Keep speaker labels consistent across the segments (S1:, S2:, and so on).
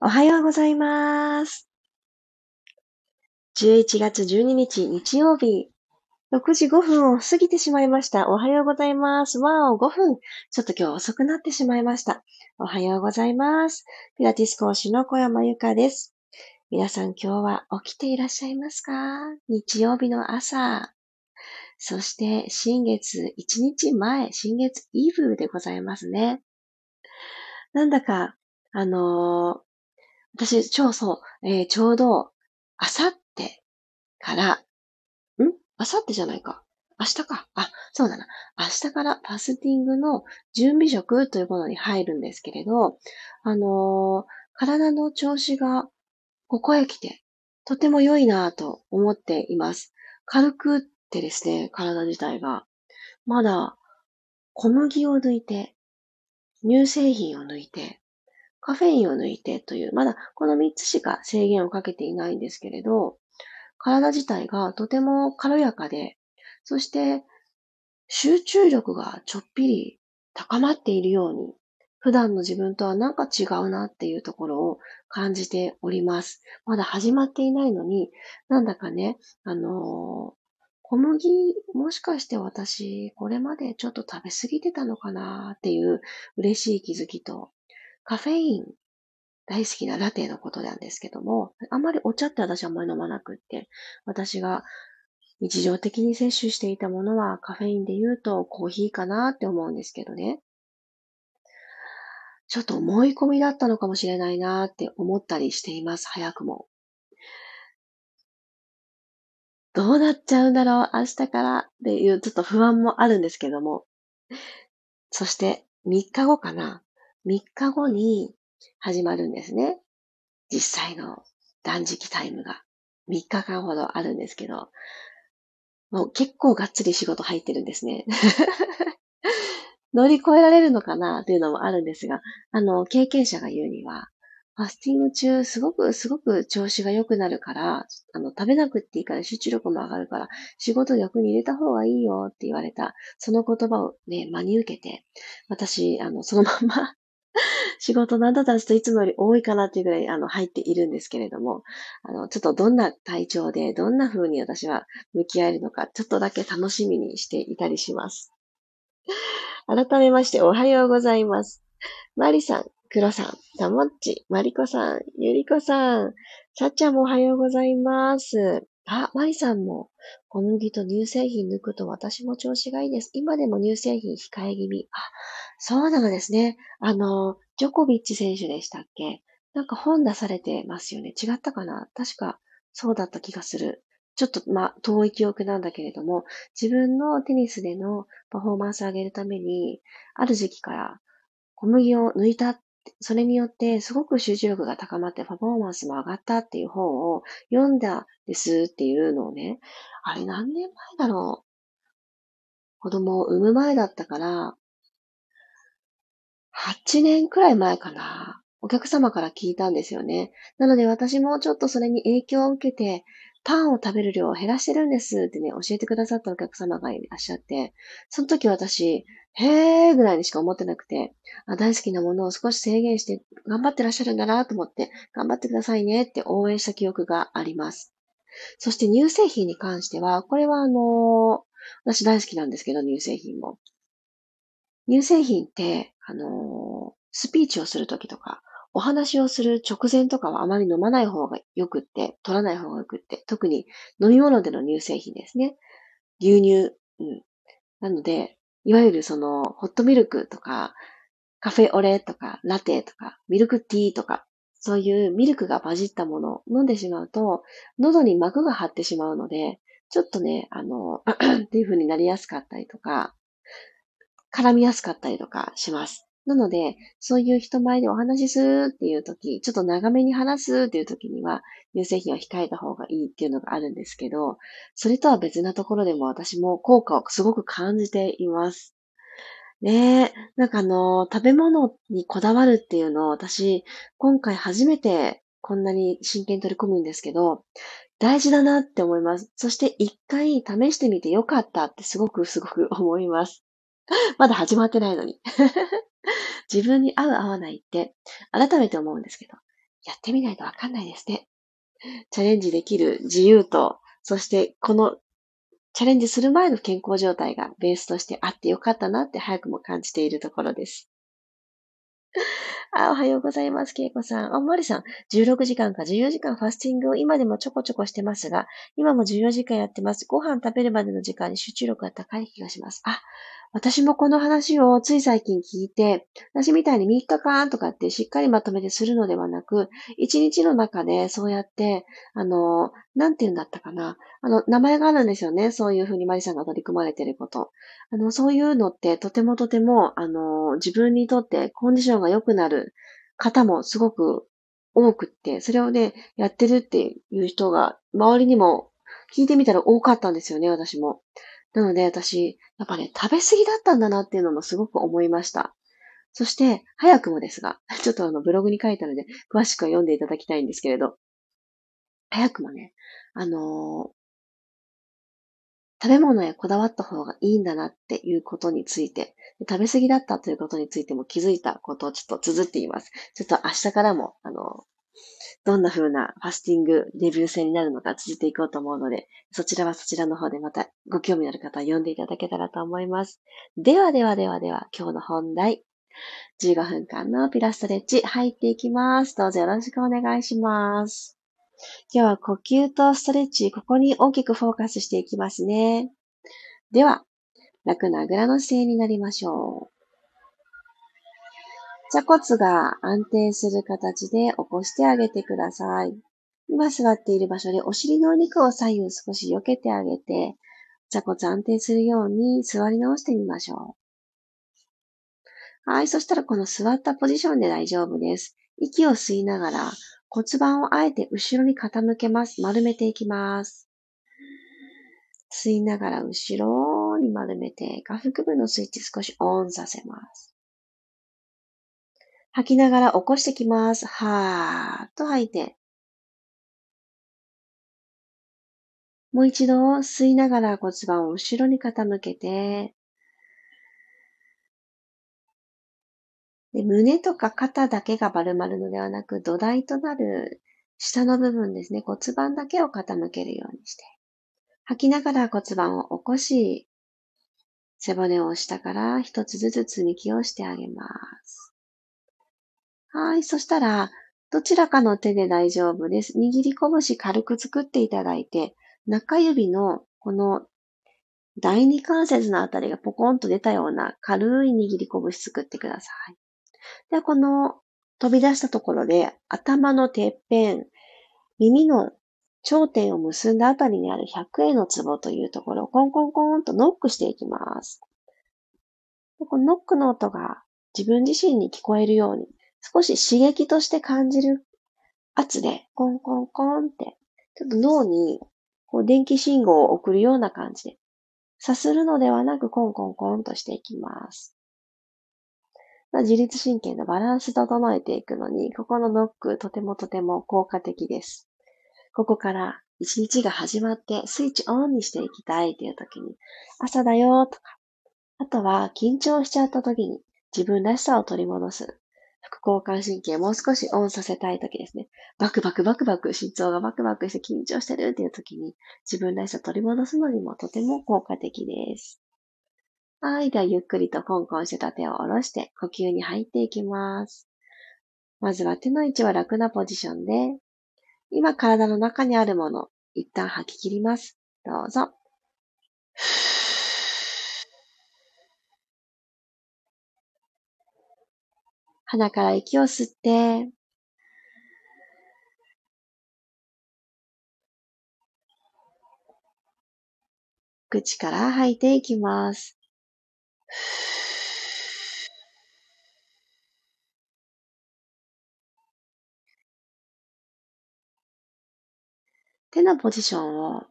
S1: おはようございます。11月12日日曜日、6時5分を過ぎてしまいました。おはようございます。わお、5分。ちょっと今日遅くなってしまいました。おはようございます。ピラティス講師の小山由かです。皆さん今日は起きていらっしゃいますか？日曜日の朝。そして新月1日前、新月イブでございますね。なんだか、あの私、超そう、えー、ちょうど、あさってから、ん？あさってじゃないか。明日か。あ、そうだな。明日からファスティングの準備食というものに入るんですけれど、あのー、体の調子がここへ来て、とても良いなぁと思っています。軽くってですね、体自体が。まだ小麦を抜いて、乳製品を抜いて、カフェインを抜いてという、まだこの3つしか制限をかけていないんですけれど、体自体がとても軽やかで、そして集中力がちょっぴり高まっているように、普段の自分とはなんか違うなっていうところを感じております。まだ始まっていないのに、なんだかね、あのー、小麦、もしかして私、これまでちょっと食べ過ぎてたのかなっていう嬉しい気づきと、カフェイン大好きなラテのことなんですけども、あんまりお茶って私はあんまり飲まなくって、私が日常的に摂取していたものはカフェインで言うとコーヒーかなって思うんですけどね。ちょっと思い込みだったのかもしれないなって思ったりしています、早くも。どうなっちゃうんだろう、明日からっていうちょっと不安もあるんですけども。そして3日後かな。3日後に始まるんですね。実際の断食タイムが3日間ほどあるんですけど、もう結構がっつり仕事入ってるんですね。乗り越えられるのかなっていうのもあるんですが、あの、経験者が言うには、ファスティング中、すごく、すごく調子が良くなるから、あの、食べなくっていいから集中力も上がるから、仕事逆に入れた方がいいよって言われた、その言葉をね、真に受けて、私、あの、そのまま仕事なんだったらちょっといつもより多いかなっていうぐらいあの入っているんですけれども、あの、ちょっとどんな体調で、どんな風に私は向き合えるのか、ちょっとだけ楽しみにしていたりします。改めましておはようございます。マリさん、クロさん、タモッチ、マリコさん、ユリコさん、さっちゃもおはようございます。あ、マリさんも、小麦と乳製品抜くと私も調子がいいです。今でも乳製品控え気味。あ、そうなのですね。あの、ジョコビッチ選手でしたっけ？なんか本出されてますよね。違ったかな？確かそうだった気がする。ちょっと、ま、遠い記憶なんだけれども、自分のテニスでのパフォーマンスを上げるために、ある時期から小麦を抜いたそれによってすごく集中力が高まってパフォーマンスも上がったっていう本を読んだですっていうのをね、あれ何年前だろう？子供を産む前だったから、8年くらい前かな。お客様から聞いたんですよね。なので私もちょっとそれに影響を受けて、パンを食べる量を減らしてるんですってね、教えてくださったお客様がいらっしゃって、その時私、へーぐらいにしか思ってなくて、あ大好きなものを少し制限して頑張ってらっしゃるんだなと思って、頑張ってくださいねって応援した記憶があります。そして乳製品に関しては、これはあのー、私大好きなんですけど、乳製品も。乳製品って、あのー、スピーチをするときとか、お話をする直前とかはあまり飲まない方がよくって、取らない方がよくって、特に飲み物での乳製品ですね。牛乳。うん。なので、いわゆるその、ホットミルクとか、カフェオレとか、ラテとか、ミルクティーとか、そういうミルクが混じったものを飲んでしまうと、喉に膜が張ってしまうので、ちょっとね、あの、っていう風になりやすかったりとか、絡みやすかったりとかします。なので、そういう人前でお話しするっていう時、ちょっと長めに話すっていう時には、乳製品を控えた方がいいっていうのがあるんですけど、それとは別なところでも私も効果をすごく感じています。ねえ、なんかあの、食べ物にこだわるっていうのを私、今回初めてこんなに真剣に取り込むんですけど、大事だなって思います。そして一回試してみてよかったってすごくすごく思います。まだ始まってないのに。自分に合う合わないって改めて思うんですけど、やってみないとわかんないですね。チャレンジできる自由と、そしてこのチャレンジする前の健康状態がベースとしてあってよかったなって早くも感じているところです。あ、おはようございます、けいこさん。あ、まりさん。16時間か14時間ファスティングを今でもちょこちょこしてますが、今も14時間やってます。ご飯食べるまでの時間に集中力が高い気がします。あ、私もこの話をつい最近聞いて、私みたいに3日間とかってしっかりまとめてするのではなく、1日の中でそうやって、あの、なんて言うんだったかな。あの、名前があるんですよね。そういうふうにマリさんが取り組まれていること。あの、そういうのってとてもとても、あの、自分にとってコンディションが良くなる方もすごく多くって、それをね、やってるっていう人が、周りにも聞いてみたら多かったんですよね、私も。なので私、やっぱね、食べ過ぎだったんだなっていうのもすごく思いました。そして、早くもですが、ちょっとあのブログに書いたので、詳しくは読んでいただきたいんですけれど、早くもね、あのー、食べ物へこだわった方がいいんだなっていうことについて、食べ過ぎだったということについても気づいたことをちょっと綴っています。ちょっと明日からも、あの、どんな風なファスティングデビュー戦になるのか続いていこうと思うので、そちらはそちらの方でまたご興味のある方は読んでいただけたらと思います。ではではではでは、今日の本題。15分間のピラストレッチ入っていきます。どうぞよろしくお願いします。今日は呼吸とストレッチ、ここに大きくフォーカスしていきますね。では、楽なあぐらの姿勢になりましょう。座骨が安定する形で起こしてあげてください。今座っている場所でお尻のお肉を左右少し避けてあげて、座骨安定するように座り直してみましょう。はい。そしたらこの座ったポジションで大丈夫です。息を吸いながら骨盤をあえて後ろに傾けます。丸めていきます。吸いながら後ろに丸めて、下腹部のスイッチ少しオンさせます。吐きながら起こしてきます。はーっと吐いて。もう一度吸いながら骨盤を後ろに傾けて、で胸とか肩だけが丸まるのではなく、土台となる下の部分ですね、骨盤だけを傾けるようにして、吐きながら骨盤を起こし、背骨を下から一つずつ積み木をしてあげます。はい。そしたら、どちらかの手で大丈夫です。握り拳軽く作っていただいて、中指のこの第二関節のあたりがポコンと出たような軽い握り拳作ってください。では、この飛び出したところで頭のてっぺん、耳の頂点を結んだあたりにある100円のツボというところをコンコンコンとノックしていきます。このノックの音が自分自身に聞こえるように少し刺激として感じる圧で、コンコンコンって、ちょっと脳にこう電気信号を送るような感じで、さするのではなくコンコンコンとしていきます。自律神経のバランス整えていくのに、ここのノックとてもとても効果的です。ここから一日が始まってスイッチオンにしていきたいという時に、朝だよとか、あとは緊張しちゃった時に自分らしさを取り戻す。副交感神経もう少しオンさせたい時ですね。バクバクバクバク、心臓がバクバクして緊張してるっていう時に自分らしさ取り戻すのにもとても効果的です。はい。では、ゆっくりとコンコンしてた手を下ろして呼吸に入っていきます。まずは手の位置は楽なポジションで、今体の中にあるもの、一旦吐き切ります。どうぞ。鼻から息を吸って、口から吐いていきます。手のポジションを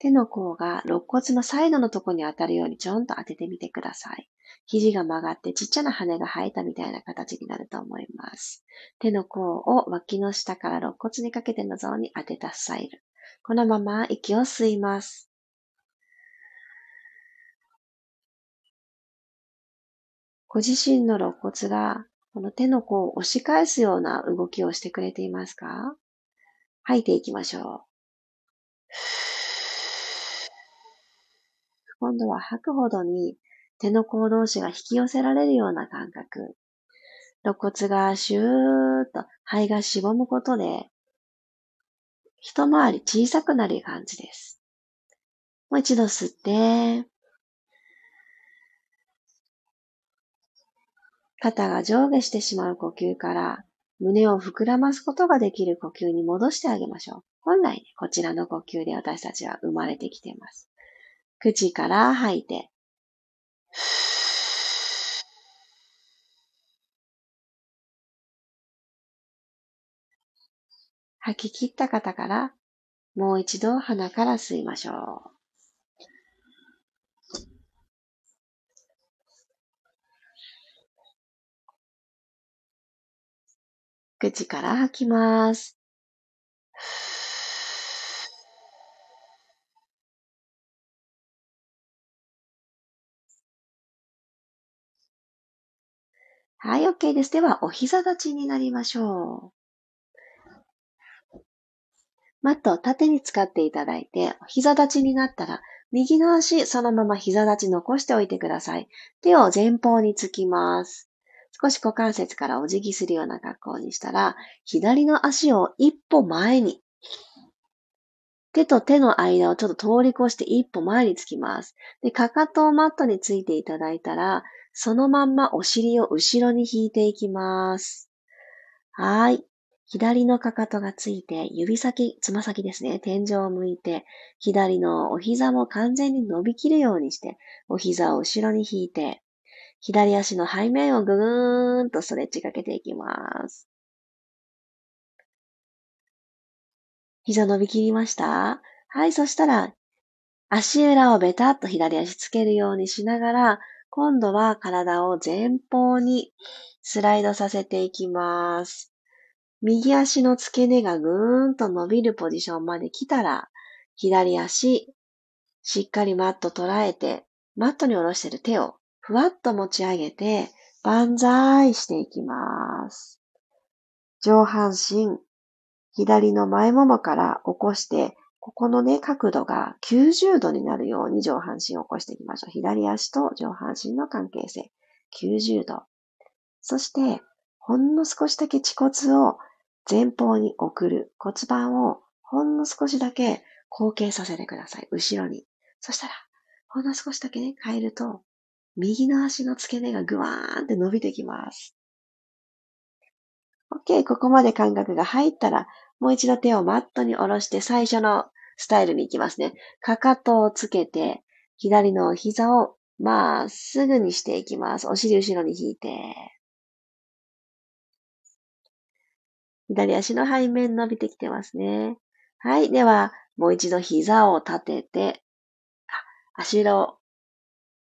S1: 手の甲が肋骨のサイドのとこに当たるようにちょんと当ててみてください。肘が曲がってちっちゃな羽が生えたみたいな形になると思います。手の甲を脇の下から肋骨にかけてのゾーンに当てたスタイル。このまま息を吸います。ご自身の肋骨がこの手の甲を押し返すような動きをしてくれていますか？吐いていきましょう。今度は吐くほどに手の甲同士が引き寄せられるような感覚。肋骨がシューッと肺がしぼむことで、一回り小さくなる感じです。もう一度吸って、肩が上下してしまう呼吸から胸を膨らますことができる呼吸に戻してあげましょう。本来ね、こちらの呼吸で私たちは生まれてきています。口から吐いて、吐き切った方からもう一度鼻から吸いましょう。口から吐きます。はい、OK です。では、お膝立ちになりましょう。マットを縦に使っていただいて、お膝立ちになったら、右の足、そのまま膝立ち残しておいてください。手を前方につきます。少し股関節からお辞儀するような格好にしたら、左の足を一歩前に、手と手の間をちょっと通り越して一歩前につきます。で、かかとをマットについていただいたら、そのまんまお尻を後ろに引いていきます。はい。左のかかとがついて、指先、つま先ですね、天井を向いて、左のお膝も完全に伸びきるようにして、お膝を後ろに引いて、左足の背面をぐぐーんとストレッチかけていきます。膝伸びきりました？はい、そしたら、足裏をベタっと左足つけるようにしながら、今度は体を前方にスライドさせていきます。右足の付け根がぐーんと伸びるポジションまで来たら、左足、しっかりマット捉えて、マットに下ろしてる手をふわっと持ち上げて、万歳していきます。上半身、左の前ももから起こして、ここのね、角度が90度になるように上半身を起こしていきましょう。左足と上半身の関係性、90度。そして、ほんの少しだけ恥骨を前方に送る。骨盤をほんの少しだけ後傾させてください。後ろに。そしたら、ほんの少しだけね、変えると、右の足の付け根がぐわーんって伸びてきます。OK、ここまで感覚が入ったら、もう一度手をマットに下ろして最初のスタイルに行きますね。かかとをつけて、左の膝をまっすぐにしていきます。お尻後ろに引いて。左足の背面伸びてきてますね。はい。では、もう一度膝を立てて、足裏を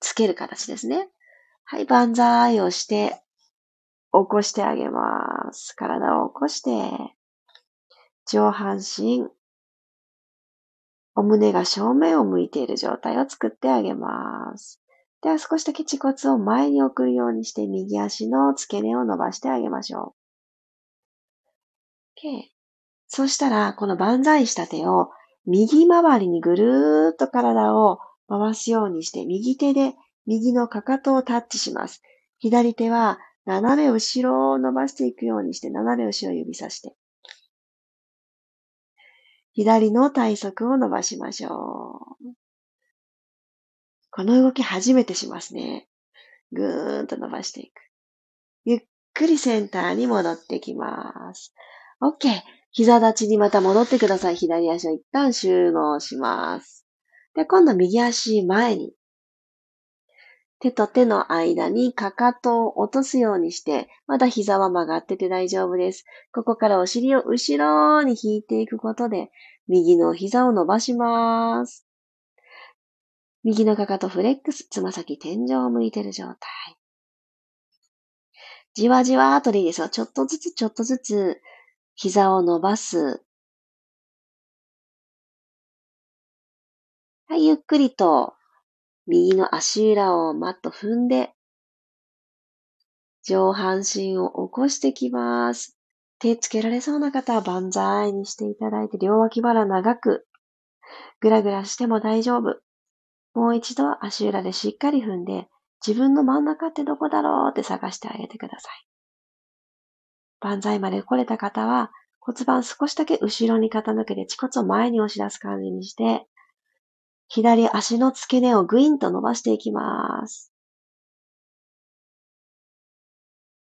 S1: つける形ですね。はい、万歳をして、起こしてあげます。体を起こして、上半身、お胸が正面を向いている状態を作ってあげます。では少しだけ恥骨を前に送るようにして右足の付け根を伸ばしてあげましょう。OK。そしたら、この万歳した手を右回りにぐるーっと体を回すようにして、右手で右のかかとをタッチします。左手は斜め後ろを伸ばしていくようにして、斜め後ろを指さして。左の体側を伸ばしましょう。この動き初めてしますね。ぐーんと伸ばしていく。ゆっくりセンターに戻ってきます。OK。膝立ちにまた戻ってください。左足を一旦集合します。で、今度右足前に。手と手の間にかかとを落とすようにして、まだ膝は曲がってて大丈夫です。ここからお尻を後ろに引いていくことで、右の膝を伸ばします。右のかかとフレックス、つま先天井を向いてる状態。じわじわーとでいいですよ。ちょっとずつちょっとずつ膝を伸ばす。はい、ゆっくりと右の足裏をマット踏んで、上半身を起こしてきます。手つけられそうな方は万歳にしていただいて、両脇腹長く、ぐらぐらしても大丈夫。もう一度足裏でしっかり踏んで、自分の真ん中ってどこだろうって探してあげてください。万歳まで来れた方は、骨盤少しだけ後ろに傾けて、恥骨を前に押し出す感じにして、左足の付け根をグインと伸ばしていきます。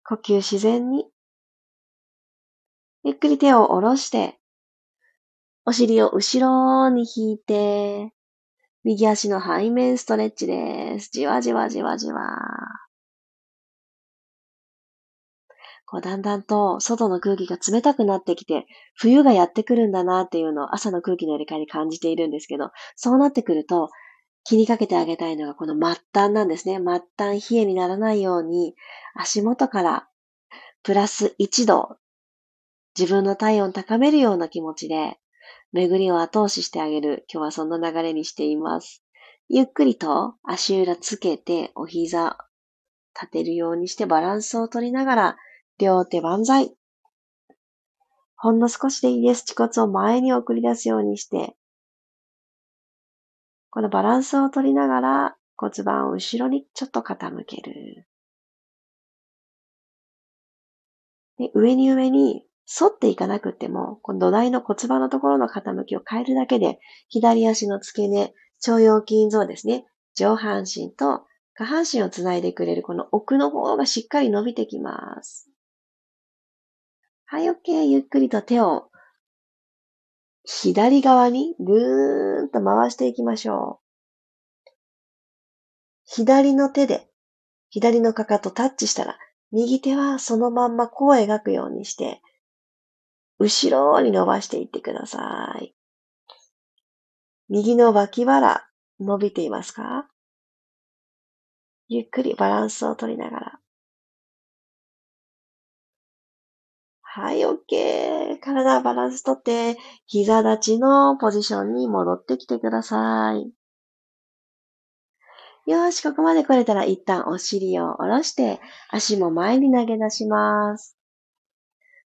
S1: 呼吸自然に。ゆっくり手を下ろして、お尻を後ろに引いて、右足の背面ストレッチです。じわじわじわじわ。こうだんだんと外の空気が冷たくなってきて、冬がやってくるんだなっていうのを朝の空気の入れ替えに感じているんですけど、そうなってくると、気にかけてあげたいのがこの末端なんですね。末端冷えにならないように、足元からプラス1度、自分の体温高めるような気持ちで、巡りを後押ししてあげる。今日はそんな流れにしています。ゆっくりと足裏つけてお膝立てるようにしてバランスを取りながら両手万歳。ほんの少しでいいです。恥骨を前に送り出すようにして、このバランスを取りながら骨盤を後ろにちょっと傾ける。で上に上に反っていかなくても、この土台の骨盤のところの傾きを変えるだけで、左足の付け根、腸腰筋像ですね、上半身と下半身をつないでくれるこの奥の方がしっかり伸びてきます。はい、OK。ゆっくりと手を左側にぐーんと回していきましょう。左の手で左のかかとタッチしたら、右手はそのまんまこう描くようにして、後ろに伸ばしていってください。右の脇腹、伸びていますか？ゆっくりバランスを取りながら。はい、OK。体バランスとって、膝立ちのポジションに戻ってきてください。よし、ここまで来れたら一旦お尻を下ろして、足も前に投げ出します。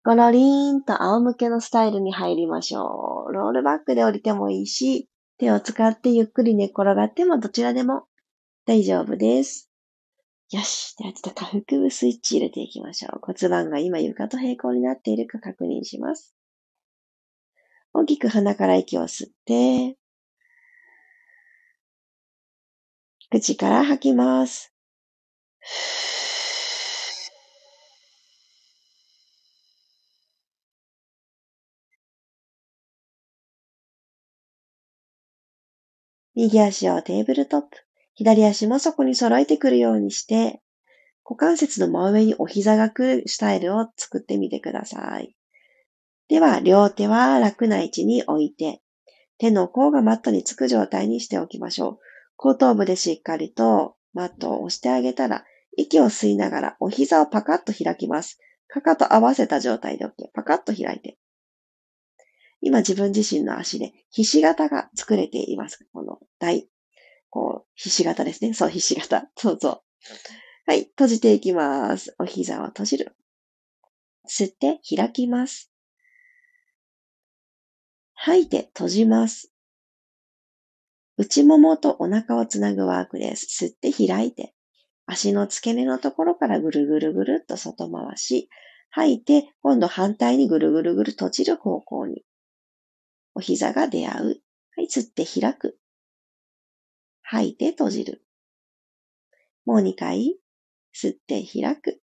S1: ゴロリーンと仰向けのスタイルに入りましょう。ロールバックで降りてもいいし、手を使ってゆっくり寝転がってもどちらでも大丈夫です。よし。ではちょっと下腹部スイッチ入れていきましょう。骨盤が今床と平行になっているか確認します。大きく鼻から息を吸って、口から吐きます。右足をテーブルトップ、左足もそこに揃えてくるようにして、股関節の真上にお膝が来るスタイルを作ってみてください。では、両手は楽な位置に置いて、手の甲がマットにつく状態にしておきましょう。後頭部でしっかりとマットを押してあげたら、息を吸いながらお膝をパカッと開きます。かかと合わせた状態で OK。パカッと開いて。今自分自身の足でひし形が作れています。この台。こう、ひし形ですね。そう、ひし形。そうそう。はい、閉じていきます。お膝を閉じる。吸って開きます。吐いて閉じます。内ももとお腹をつなぐワークです。吸って開いて。足の付け根のところからぐるぐるぐるっと外回し。吐いて、今度反対にぐるぐるぐる閉じる方向に。お膝が出会う。はい、吸って開く。吐いて閉じる。もう2回。吸って開く。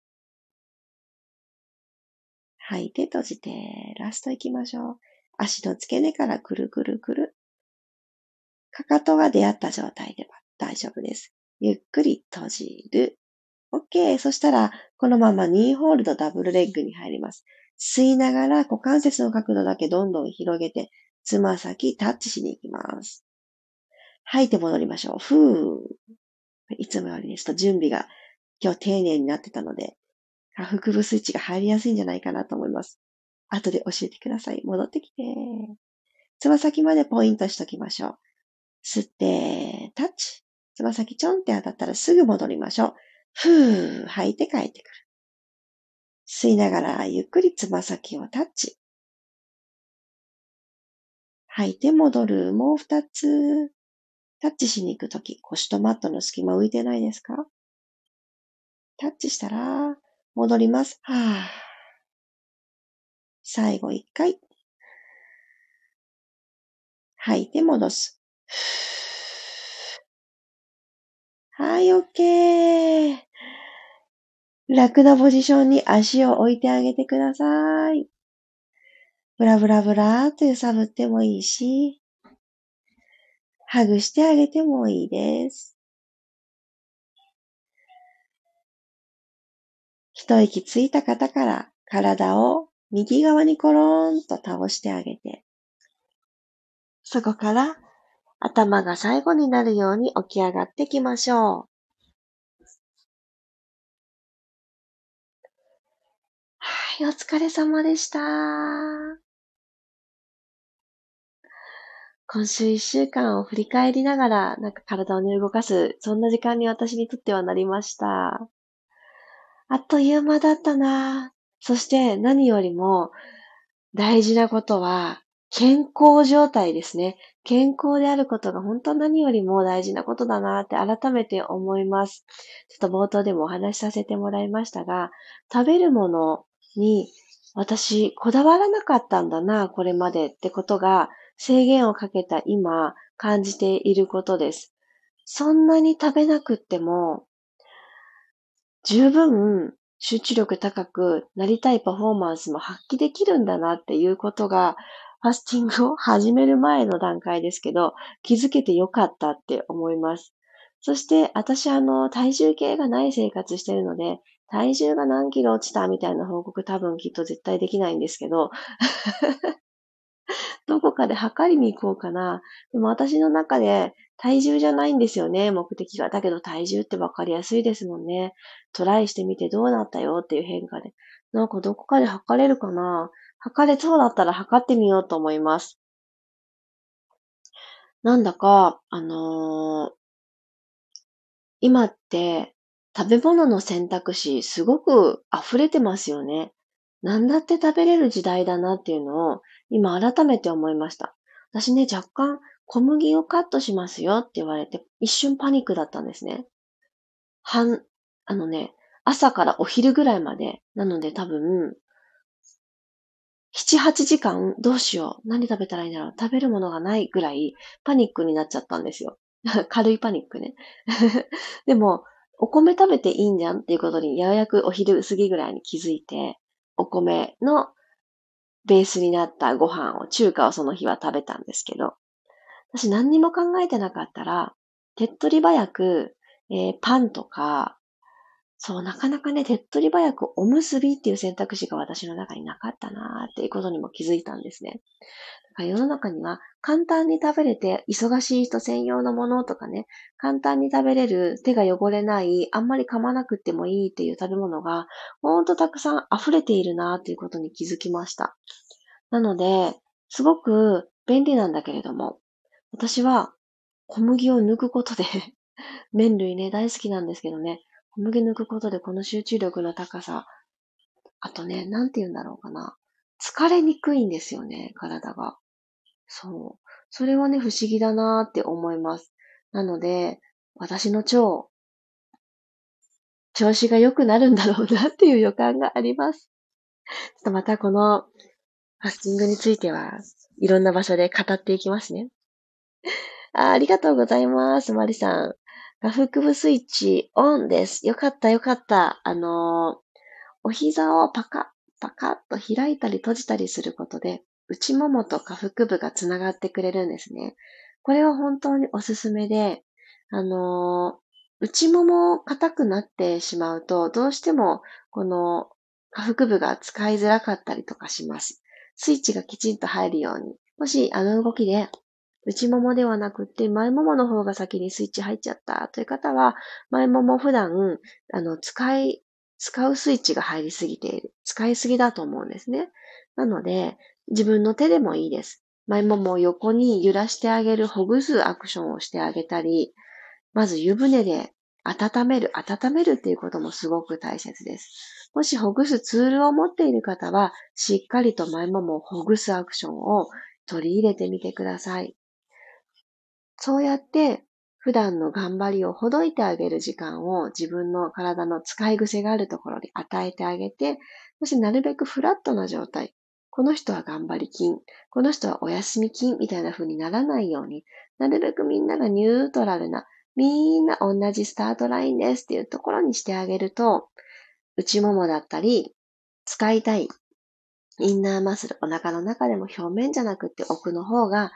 S1: 吐いて閉じて、ラスト行きましょう。足の付け根からくるくるくる。かかとが出会った状態では大丈夫です。ゆっくり閉じる。OK。そしたら、このままニーホールドダブルレッグに入ります。吸いながら股関節の角度だけどんどん広げて、つま先タッチしに行きます。吐いて戻りましょう。ふー。いつもよりですと準備が今日丁寧になってたので、下腹部スイッチが入りやすいんじゃないかなと思います。後で教えてください。戻ってきて。つま先までポイントしときましょう。吸って、タッチ。つま先ちょんって当たったらすぐ戻りましょう。ふー、吐いて帰ってくる。吸いながらゆっくりつま先をタッチ。吐いて戻る。もう二つ。タッチしに行くとき、腰とマットの隙間浮いてないですか？タッチしたら、戻ります。はぁ。最後一回。吐いて戻す。はい、OK。楽なポジションに足を置いてあげてください。ブラブラブラーと揺さぶってもいいし、ハグしてあげてもいいです。一息ついた方から体を右側にコロンと倒してあげて、そこから頭が最後になるように起き上がってきましょう。はい、お疲れ様でした。今週一週間を振り返りながら、なんか体をね、動かす、そんな時間に私にとってはなりました。あっという間だったなそして何よりも大事なことは、健康状態ですね。健康であることが本当何よりも大事なことだなって改めて思います。ちょっと冒頭でもお話しさせてもらいましたが、食べるものに私こだわらなかったんだな、これまでってことが制限をかけた今感じていることです。そんなに食べなくっても十分集中力高くなりたいパフォーマンスも発揮できるんだなっていうことがファスティングを始める前の段階ですけど、気づけてよかったって思います。そして、私あの、体重計がない生活してるので、体重が何キロ落ちたみたいな報告多分きっと絶対できないんですけど、どこかで測りに行こうかな。でも私の中で体重じゃないんですよね、目的が。だけど体重ってわかりやすいですもんね。トライしてみてどうなったよっていう変化で。なんかどこかで測れるかな測れそうだったら測ってみようと思います。なんだか、あのー、今って食べ物の選択肢すごく溢れてますよね。何だって食べれる時代だなっていうのを今改めて思いました。私ね、若干小麦をカットしますよって言われて一瞬パニックだったんですね。半、あのね、朝からお昼ぐらいまで。なので多分、7、8時間どうしよう。何食べたらいいんだろう。食べるものがないぐらいパニックになっちゃったんですよ。軽いパニックね。でも、お米食べていいんじゃんっていうことに、ややくお昼過ぎぐらいに気づいて、お米のベースになったご飯を、中華をその日は食べたんですけど、私何にも考えてなかったら、手っ取り早く、えー、パンとか、そう、なかなかね、手っ取り早くおむすびっていう選択肢が私の中になかったなーっていうことにも気づいたんですね。だから世の中には簡単に食べれて忙しい人専用のものとかね、簡単に食べれる手が汚れない、あんまり噛まなくてもいいっていう食べ物がほんとたくさん溢れているなーっていうことに気づきました。なので、すごく便利なんだけれども、私は小麦を抜くことで 麺類ね、大好きなんですけどね、小麦抜くことでこの集中力の高さ、あとね、なんて言うんだろうかな。疲れにくいんですよね、体が。そう。それはね、不思議だなーって思います。なので、私の腸、調子が良くなるんだろうなっていう予感があります。ちょっとまたこのファスティングについてはいろんな場所で語っていきますね。あありがとうございます、マリさん。下腹部スイッチオンです。よかったよかった。あのー、お膝をパカッパカッと開いたり閉じたりすることで、内ももと下腹部がつながってくれるんですね。これは本当におすすめで、あのー、内もも硬くなってしまうと、どうしてもこの下腹部が使いづらかったりとかします。スイッチがきちんと入るように。もしあの動きで内ももではなくて、前ももの方が先にスイッチ入っちゃったという方は、前もも普段、あの、使い、使うスイッチが入りすぎている。使いすぎだと思うんですね。なので、自分の手でもいいです。前ももを横に揺らしてあげる、ほぐすアクションをしてあげたり、まず湯船で温める、温めるっていうこともすごく大切です。もしほぐすツールを持っている方は、しっかりと前ももをほぐすアクションを取り入れてみてください。そうやって普段の頑張りをほどいてあげる時間を自分の体の使い癖があるところに与えてあげて、そしてなるべくフラットな状態。この人は頑張り金、この人はお休み金みたいな風にならないように、なるべくみんながニュートラルな、みんな同じスタートラインですっていうところにしてあげると、内ももだったり、使いたいインナーマッスル、お腹の中でも表面じゃなくって奥の方が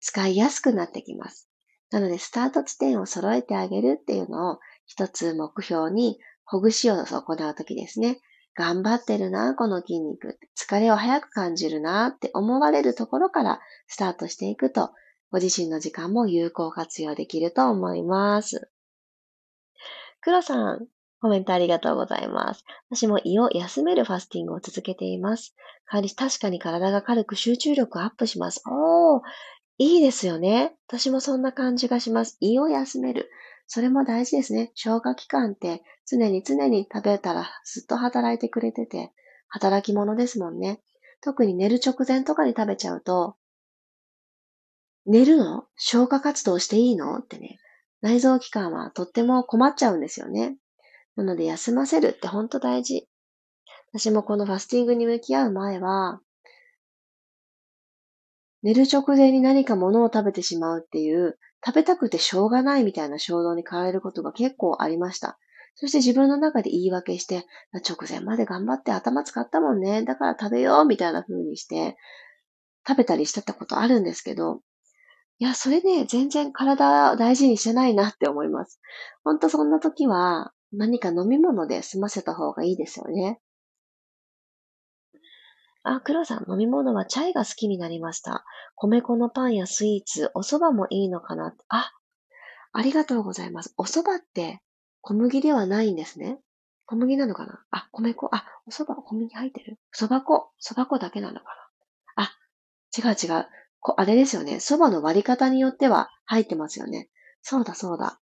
S1: 使いやすくなってきます。なので、スタート地点を揃えてあげるっていうのを一つ目標に、ほぐしを行うときですね。頑張ってるな、この筋肉。疲れを早く感じるなって思われるところからスタートしていくと、ご自身の時間も有効活用できると思います。黒さん、コメントありがとうございます。私も胃を休めるファスティングを続けています。確かに体が軽く集中力アップします。おー、いいですよね。私もそんな感じがします。胃を休める。それも大事ですね。消化器官って常に常に食べたらずっと働いてくれてて、働き者ですもんね。特に寝る直前とかに食べちゃうと、寝るの？消化活動していいの？ってね、内臓器官はとっても困っちゃうんですよね。なので休ませるってほんと大事。私もこのファスティングに向き合う前は、寝る直前に何か物を食べてしまうっていう、食べたくてしょうがないみたいな衝動に変えることが結構ありました。そして自分の中で言い訳して、直前まで頑張って頭使ったもんね。だから食べようみたいな風にして、食べたりしてたことあるんですけど、いや、それね、全然体を大事にしてないなって思います。ほんとそんな時は、何か飲み物で済ませた方がいいですよね。あ、黒さん、飲み物はチャイが好きになりました。米粉のパンやスイーツ、お蕎麦もいいのかなあ、ありがとうございます。お蕎麦って小麦ではないんですね。小麦なのかな？あ、米粉。あ、お蕎麦小麦入ってる蕎麦粉。蕎麦粉だけなのかな？あ、違う違う。こあれですよね。蕎麦の割り方によっては入ってますよね。そうだそうだ。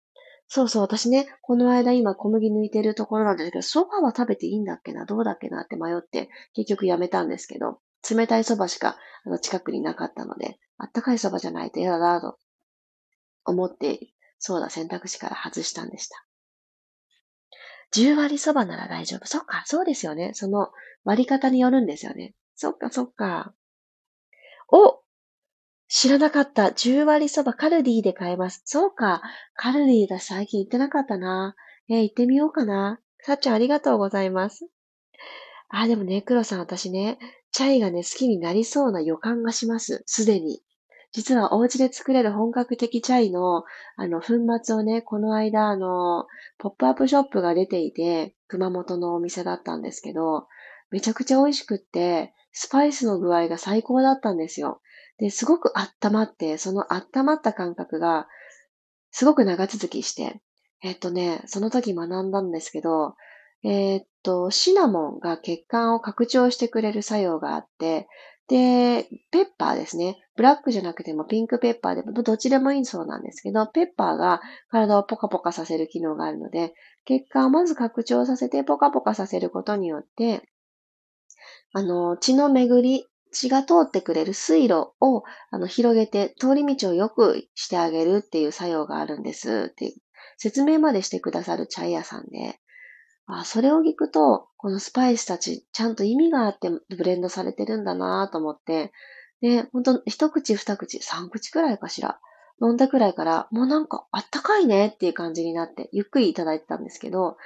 S1: そうそう、私ね、この間今小麦抜いてるところなんですけど、蕎麦は食べていいんだっけな、どうだっけなって迷って、結局やめたんですけど、冷たい蕎麦しかあの近くになかったので、あったかい蕎麦じゃないと嫌だなと思って、そうだ、選択肢から外したんでした。10割蕎麦なら大丈夫。そっか、そうですよね。その割り方によるんですよね。そっか、そっか。お知らなかった。10割そばカルディで買えます。そうか。カルディだ。最近行ってなかったな。え、行ってみようかな。さっちゃんありがとうございます。あ、でもね、黒さん私ね、チャイがね、好きになりそうな予感がします。すでに。実はお家で作れる本格的チャイの、あの、粉末をね、この間、あの、ポップアップショップが出ていて、熊本のお店だったんですけど、めちゃくちゃ美味しくって、スパイスの具合が最高だったんですよ。で、すごく温まって、その温まった感覚が、すごく長続きして、えっとね、その時学んだんですけど、えー、っと、シナモンが血管を拡張してくれる作用があって、で、ペッパーですね。ブラックじゃなくてもピンクペッパーでもどっちでもいいそうなんですけど、ペッパーが体をポカポカさせる機能があるので、血管をまず拡張させてポカポカさせることによって、あの、血の巡り血が通ってくれる水路をあの広げて通り道を良くしてあげるっていう作用があるんですっていう説明までしてくださるチャイ屋さんで、あそれを聞くと、このスパイスたちちゃんと意味があってブレンドされてるんだなと思って、で、ほんと一口二口三口くらいかしら。飲んだくらいから、もうなんかあったかいねっていう感じになって、ゆっくりいただいてたんですけど、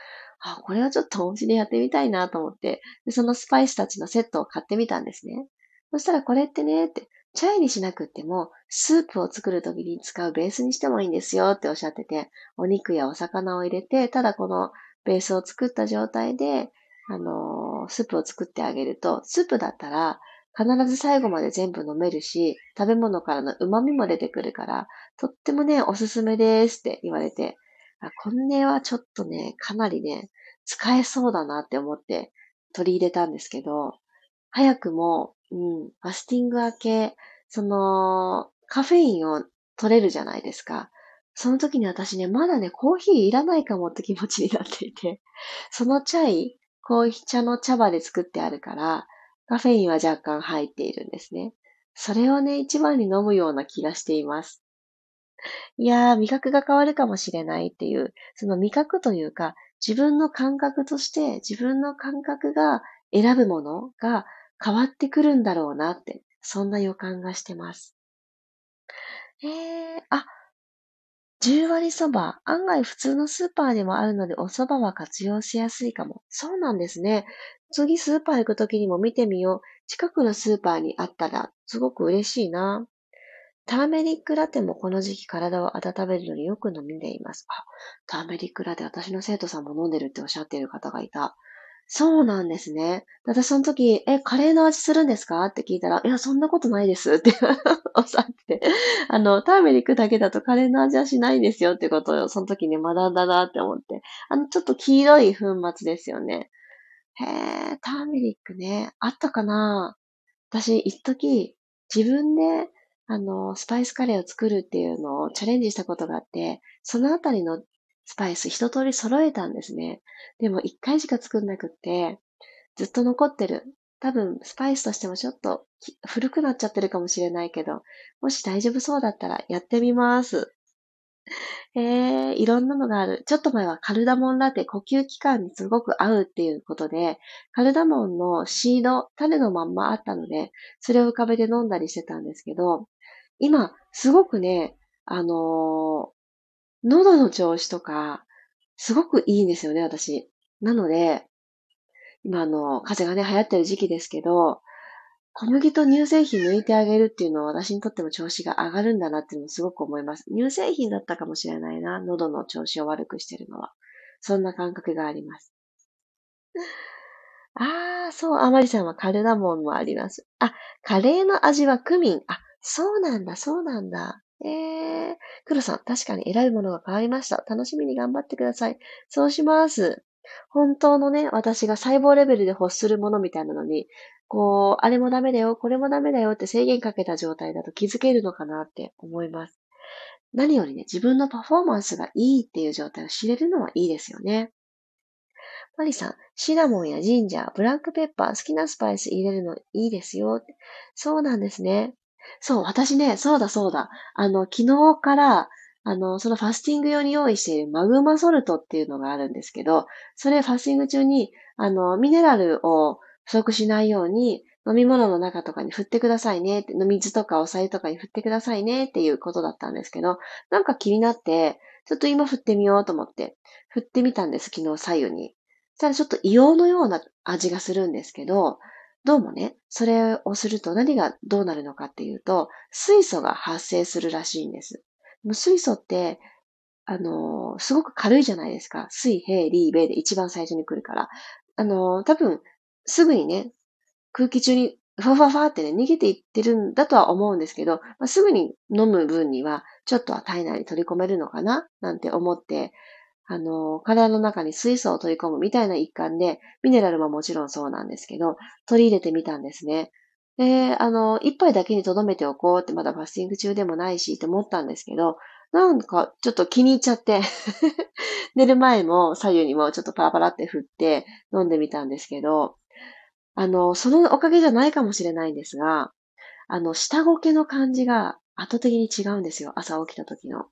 S1: あ、これはちょっとお家でやってみたいなと思って、でそのスパイスたちのセットを買ってみたんですね。そしたらこれってね、って、チャイにしなくっても、スープを作るときに使うベースにしてもいいんですよっておっしゃってて、お肉やお魚を入れて、ただこのベースを作った状態で、あのー、スープを作ってあげると、スープだったら、必ず最後まで全部飲めるし、食べ物からの旨味も出てくるから、とってもね、おすすめですって言われて、これはちょっとね、かなりね、使えそうだなって思って取り入れたんですけど、早くもうん、ファスティング明け、その、カフェインを取れるじゃないですか。その時に私ね、まだね、コーヒーいらないかもって気持ちになっていて、そのチャイ、紅茶の茶葉で作ってあるから、カフェインは若干入っているんですね。それをね、一番に飲むような気がしています。いやー、味覚が変わるかもしれないっていう、その味覚というか、自分の感覚として自分の感覚が選ぶものが変わってくるんだろうなって、そんな予感がしてます。えー、あ、10割そば、案外普通のスーパーでもあるのでお蕎麦は活用しやすいかも。そうなんですね。次スーパー行くときにも見てみよう。近くのスーパーにあったらすごく嬉しいな。ターメリックラテもこの時期体を温めるのによく飲んでいます。あ、ターメリックラテ私の生徒さんも飲んでるっておっしゃっている方がいた。そうなんですね。私その時、え、カレーの味するんですか？って聞いたら、いや、そんなことないですって おっしゃって、あの、ターメリックだけだとカレーの味はしないんですよってことをその時に学んだなって思って。あの、ちょっと黄色い粉末ですよね。へえ、ターメリックね。あったかな？私、一時、自分であの、スパイスカレーを作るっていうのをチャレンジしたことがあって、そのあたりのスパイス一通り揃えたんですね。でも一回しか作んなくって、ずっと残ってる。多分、スパイスとしてもちょっと古くなっちゃってるかもしれないけど、もし大丈夫そうだったらやってみます。えー、いろんなのがある。ちょっと前はカルダモンラテ、呼吸器官にすごく合うっていうことで、カルダモンのシード、種のまんまあったので、それを浮かべて飲んだりしてたんですけど、今、すごくね、あのー、喉の調子とか、すごくいいんですよね、私。なので、今あの、風がね、流行ってる時期ですけど、小麦と乳製品抜いてあげるっていうのは私にとっても調子が上がるんだなっていうのをすごく思います。乳製品だったかもしれないな、喉の調子を悪くしてるのは。そんな感覚があります。ああ、そう、あまりさんはカルダモンもあります。あ、カレーの味はクミン。あ、そうなんだ、そうなんだ。えー、黒さん、確かに選ぶものが変わりました。楽しみに頑張ってください。そうします。本当のね、私が細胞レベルで欲するものみたいなのに、こう、あれもダメだよ、これもダメだよって制限かけた状態だと気づけるのかなって思います。何よりね、自分のパフォーマンスがいいっていう状態を知れるのはいいですよね。マリさん、シナモンやジンジャー、ブラックペッパー、好きなスパイス入れるのいいですよ。そうなんですね。そう、私ね、そうだそうだ。あの、昨日から、あの、そのファスティング用に用意しているマグマソルトっていうのがあるんですけど、それファスティング中に、あの、ミネラルを不足しないように、飲み物の中とかに振ってくださいねって、水とかお茶とかに振ってくださいねっていうことだったんですけど、なんか気になって、ちょっと今振ってみようと思って、振ってみたんです、昨日左右に。したらちょっと硫黄のような味がするんですけど、どうもね、それをすると何がどうなるのかっていうと、水素が発生するらしいんです。水素って、あの、すごく軽いじゃないですか。水、平、リー、ベで一番最初に来るから。あの、多分、すぐにね、空気中にふわふわふわってね、逃げていってるんだとは思うんですけど、まあ、すぐに飲む分には、ちょっとは体内に取り込めるのかななんて思って、あの、体の中に水素を取り込むみたいな一環で、ミネラルももちろんそうなんですけど、取り入れてみたんですね。で、あの、一杯だけに留めておこうってまだファスティング中でもないしって思ったんですけど、なんかちょっと気に入っちゃって 寝る前も左右にもちょっとパラパラって振って飲んでみたんですけど、あの、そのおかげじゃないかもしれないんですが、あの、下ごけの感じが圧倒的に違うんですよ。朝起きた時の。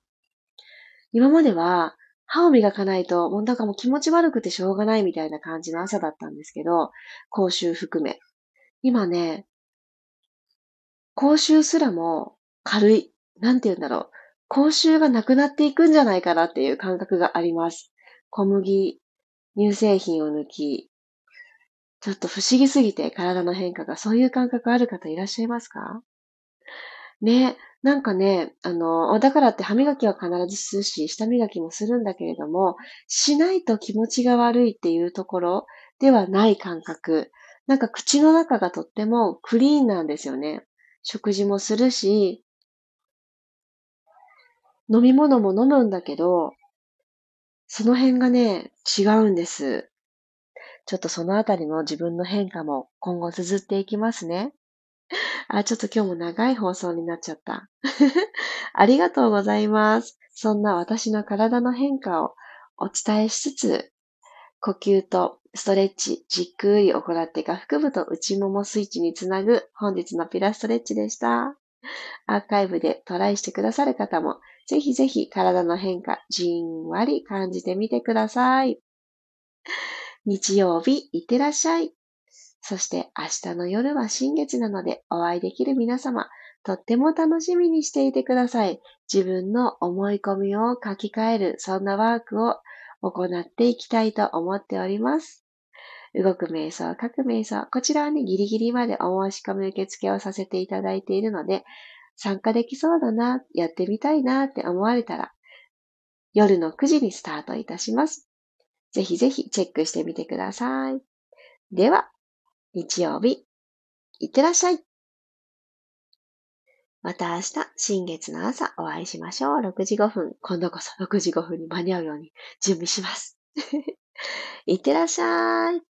S1: 今までは、歯を磨かないと、もうなんかもう気持ち悪くてしょうがないみたいな感じの朝だったんですけど、口臭含め。今ね、口臭すらも軽い。なんて言うんだろう。口臭がなくなっていくんじゃないかなっていう感覚があります。小麦、乳製品を抜き、ちょっと不思議すぎて体の変化が、そういう感覚ある方いらっしゃいますか？ね、なんかね、あの、だからって歯磨きは必ずするし、舌磨きもするんだけれども、しないと気持ちが悪いっていうところではない感覚。なんか口の中がとってもクリーンなんですよね。食事もするし、飲み物も飲むんだけど、その辺がね、違うんです。ちょっとそのあたりの自分の変化も今後綴っていきますね。あ、ちょっと今日も長い放送になっちゃった。ありがとうございます。そんな私の体の変化をお伝えしつつ、呼吸とストレッチ、じっくり行って下腹部と内ももスイッチにつなぐ本日のピラストレッチでした。アーカイブでトライしてくださる方も、ぜひぜひ体の変化、じんわり感じてみてください。日曜日、いってらっしゃい。そして明日の夜は新月なのでお会いできる皆様、とっても楽しみにしていてください。自分の思い込みを書き換える、そんなワークを行っていきたいと思っております。動く瞑想、書く瞑想、こちらはね、ギリギリまでお申し込み受付をさせていただいているので、参加できそうだな、やってみたいなって思われたら、夜の9時にスタートいたします。ぜひぜひチェックしてみてください。では、日曜日、いってらっしゃい。また明日、新月の朝お会いしましょう。6時5分。今度こそ6時5分に間に合うように準備します。いってらっしゃい。